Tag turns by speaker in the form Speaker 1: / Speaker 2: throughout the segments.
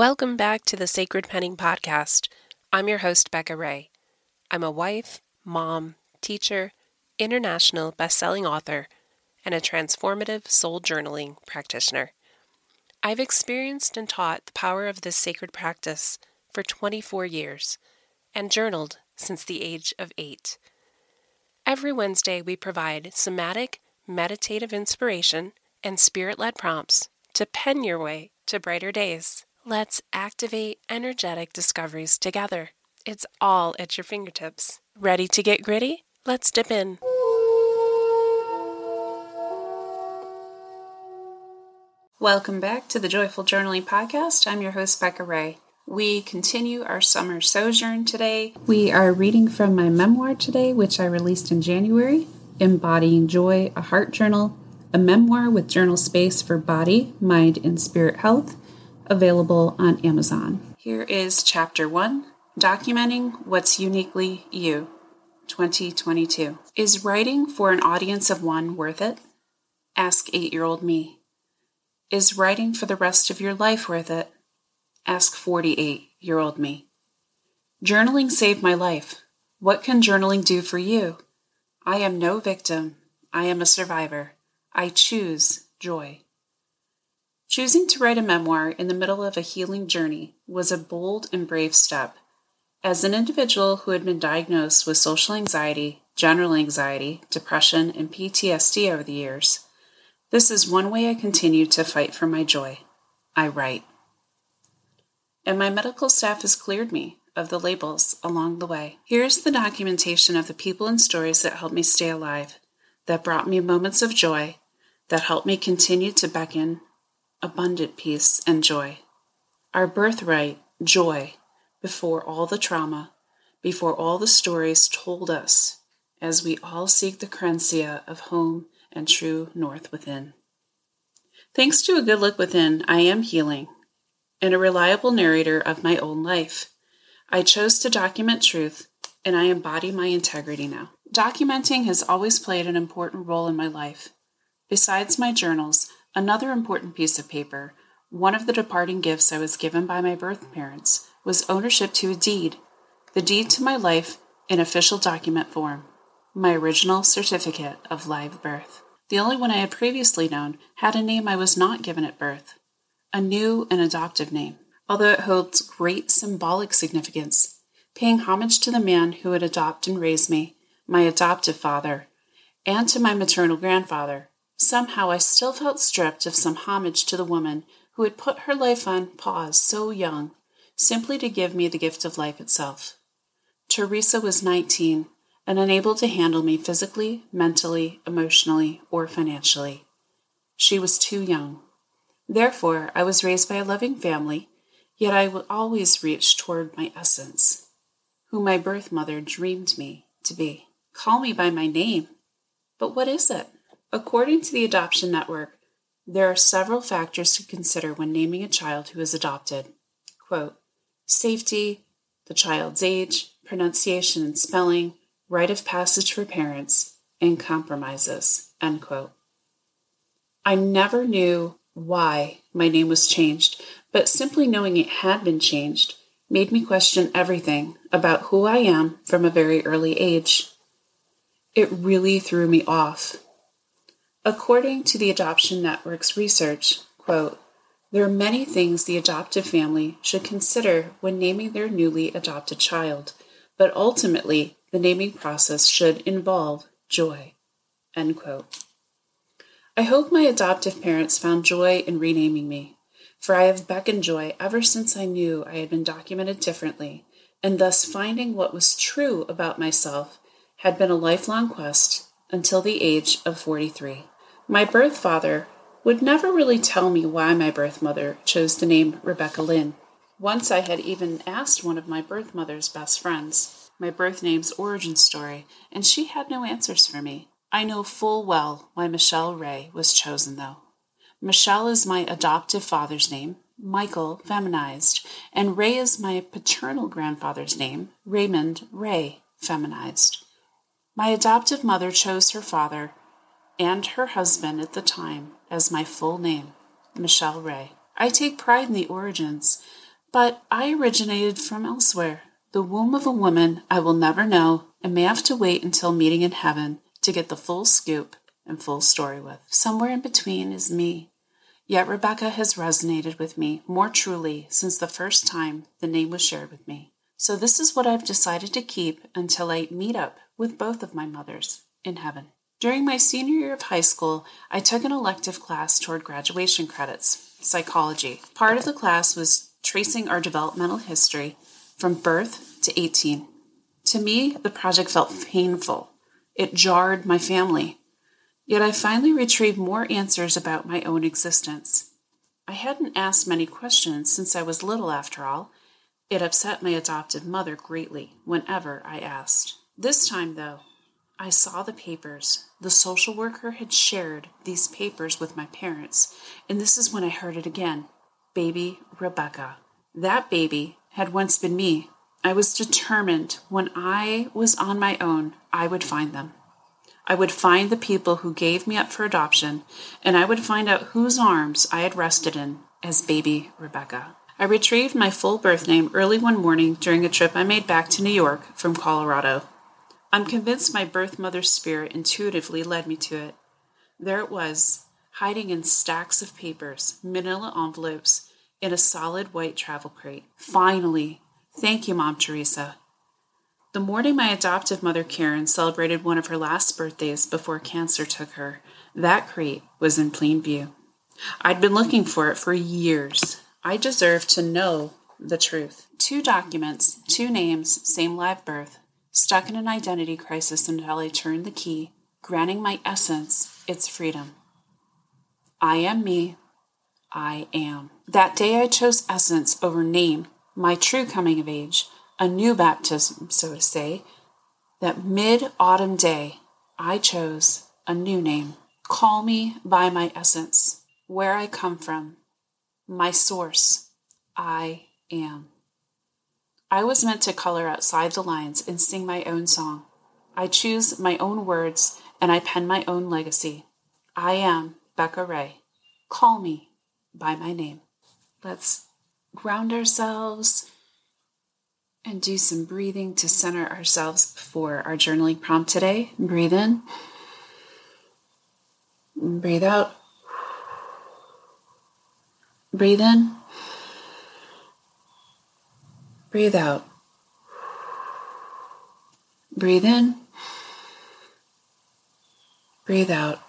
Speaker 1: Welcome back to the Sacred Penning Podcast. I'm your host, Becca Ray. I'm a wife, mom, teacher, international best-selling author, and a transformative soul journaling practitioner. I've experienced and taught the power of this sacred practice for 24 years and journaled since the age of eight. Every Wednesday, we provide somatic, meditative inspiration and spirit led prompts to pen your way to brighter days. Let's activate energetic discoveries together. It's all at your fingertips. Ready to get gritty? Let's dip in. Welcome back to the Joyful Journaling Podcast. I'm your host, Becca Ray. We continue our summer sojourn today. We are reading from my memoir today, which I released in January Embodying Joy, a Heart Journal, a memoir with journal space for body, mind, and spirit health available on Amazon. Here is chapter one Documenting What's Uniquely You, 2022. Is writing for an audience of one worth it? Ask eight year old me. Is writing for the rest of your life worth it? Ask 48 year old me. Journaling saved my life. What can journaling do for you? I am no victim. I am a survivor. I choose joy. Choosing to write a memoir in the middle of a healing journey was a bold and brave step. As an individual who had been diagnosed with social anxiety, general anxiety, depression, and PTSD over the years, this is one way I continue to fight for my joy. I write. And my medical staff has cleared me of the labels along the way. Here's the documentation of the people and stories that helped me stay alive, that brought me moments of joy, that helped me continue to beckon abundant peace and joy. Our birthright, joy, before all the trauma, before all the stories told us, as we all seek the querencia of home and true north within. Thanks to a good look within, I am healing and a reliable narrator of my own life. I chose to document truth and I embody my integrity now. Documenting has always played an important role in my life. Besides my journals, Another important piece of paper, one of the departing gifts I was given by my birth parents, was ownership to a deed, the deed to my life in official document form, my original certificate of live birth. The only one I had previously known had a name I was not given at birth, a new and adoptive name, although it holds great symbolic significance, paying homage to the man who had adopted and raised me, my adoptive father, and to my maternal grandfather, Somehow I still felt stripped of some homage to the woman who had put her life on pause so young, simply to give me the gift of life itself. Teresa was 19 and unable to handle me physically, mentally, emotionally, or financially. She was too young. Therefore, I was raised by a loving family, yet I would always reach toward my essence, who my birth mother dreamed me to be. Call me by my name, but what is it? According to the Adoption Network, there are several factors to consider when naming a child who is adopted. Quote, safety, the child's age, pronunciation and spelling, rite of passage for parents, and compromises. End quote. I never knew why my name was changed, but simply knowing it had been changed made me question everything about who I am from a very early age. It really threw me off According to the Adoption Network's research, quote, there are many things the adoptive family should consider when naming their newly adopted child, but ultimately the naming process should involve joy. End quote. I hope my adoptive parents found joy in renaming me, for I have beckoned joy ever since I knew I had been documented differently, and thus finding what was true about myself had been a lifelong quest until the age of 43. My birth father would never really tell me why my birth mother chose the name Rebecca Lynn. Once I had even asked one of my birth mother's best friends my birth name's origin story, and she had no answers for me. I know full well why Michelle Ray was chosen, though. Michelle is my adoptive father's name, Michael feminized, and Ray is my paternal grandfather's name, Raymond Ray feminized. My adoptive mother chose her father and her husband at the time as my full name, Michelle Ray. I take pride in the origins, But I originated from elsewhere. The womb of a woman I will never know and may have to wait until meeting in heaven to get the full scoop and full story with. Somewhere in between is me. Yet Rebecca has resonated with me more truly since the first time the name was shared with me. So this is what I've decided to keep until I meet up with both of my mothers in heaven. During my senior year of high school, I took an elective class toward graduation credits, psychology. Part of the class was tracing our developmental history from birth to 18. To me, the project felt painful. It jarred my family. Yet I finally retrieved more answers about my own existence. I hadn't asked many questions since I was little, after all. It upset my adoptive mother greatly whenever I asked. This time, though, I saw the papers. The social worker had shared these papers with my parents, and this is when I heard it again baby Rebecca. That baby had once been me. I was determined when I was on my own, I would find them. I would find the people who gave me up for adoption, and I would find out whose arms I had rested in as baby Rebecca. I retrieved my full birth name early one morning during a trip I made back to New York from Colorado. I'm convinced my birth mother's spirit intuitively led me to it. There it was, hiding in stacks of papers, manila envelopes, in a solid white travel crate. Finally, thank you, Mom Teresa. The morning my adoptive mother Karen celebrated one of her last birthdays before cancer took her, that crate was in plain view. I'd been looking for it for years. I deserved to know the truth. Two documents, two names, same live birth, stuck in an identity crisis until I turned the key, granting my essence its freedom. I am me. I am. That day I chose essence over name, my true coming of age a new baptism, so to say, that mid autumn day I chose a new name. Call me by my essence, where I come from, my source. I am. I was meant to color outside the lines and sing my own song. I choose my own words and I pen my own legacy. I am Becca Ray. Call me by my name. Let's ground ourselves and do some breathing to center ourselves for our journaling prompt today. Breathe in, breathe out, breathe in, breathe out, breathe in, breathe out.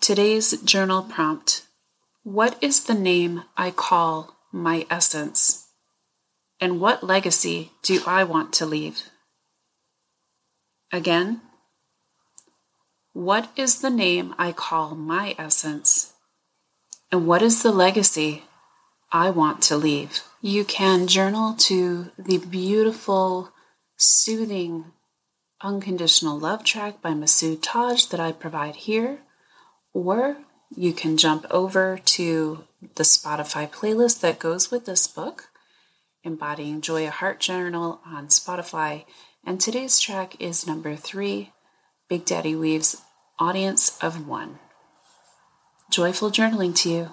Speaker 1: Today's journal prompt what is the name I call my essence? And what legacy do I want to leave? Again, what is the name I call my essence? And what is the legacy I want to leave? You can journal to the beautiful, soothing, unconditional love track by Masood Taj that I provide here, or you can jump over to the Spotify playlist that goes with this book, Embodying Joy a Heart Journal on Spotify. And today's track is number three Big Daddy Weave's Audience of One. Joyful journaling to you.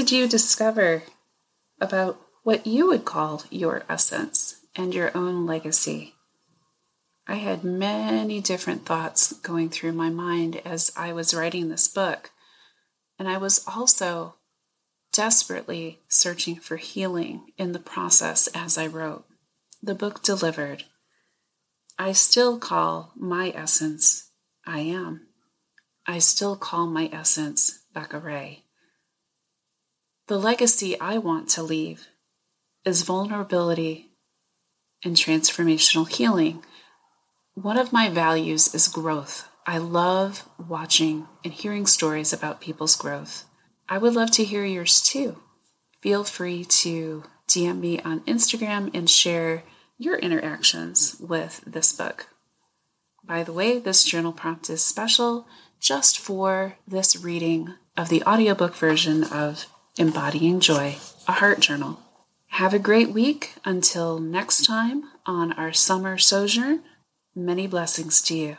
Speaker 1: Did you discover about what you would call your essence and your own legacy? I had many different thoughts going through my mind as I was writing this book. And I was also desperately searching for healing in the process as I wrote. The book delivered. I still call my essence I am. I still call my essence Becca Ray. The legacy I want to leave is vulnerability and transformational healing one of my values is growth. I love watching and hearing stories about people's growth. I would love to hear yours too. Feel free to DM me on Instagram and share your interactions with this book. By the way, this journal prompt is special just for this reading of the audiobook version of Embodying Joy, a heart journal. Have a great week until next time on our summer sojourn. Many blessings to you.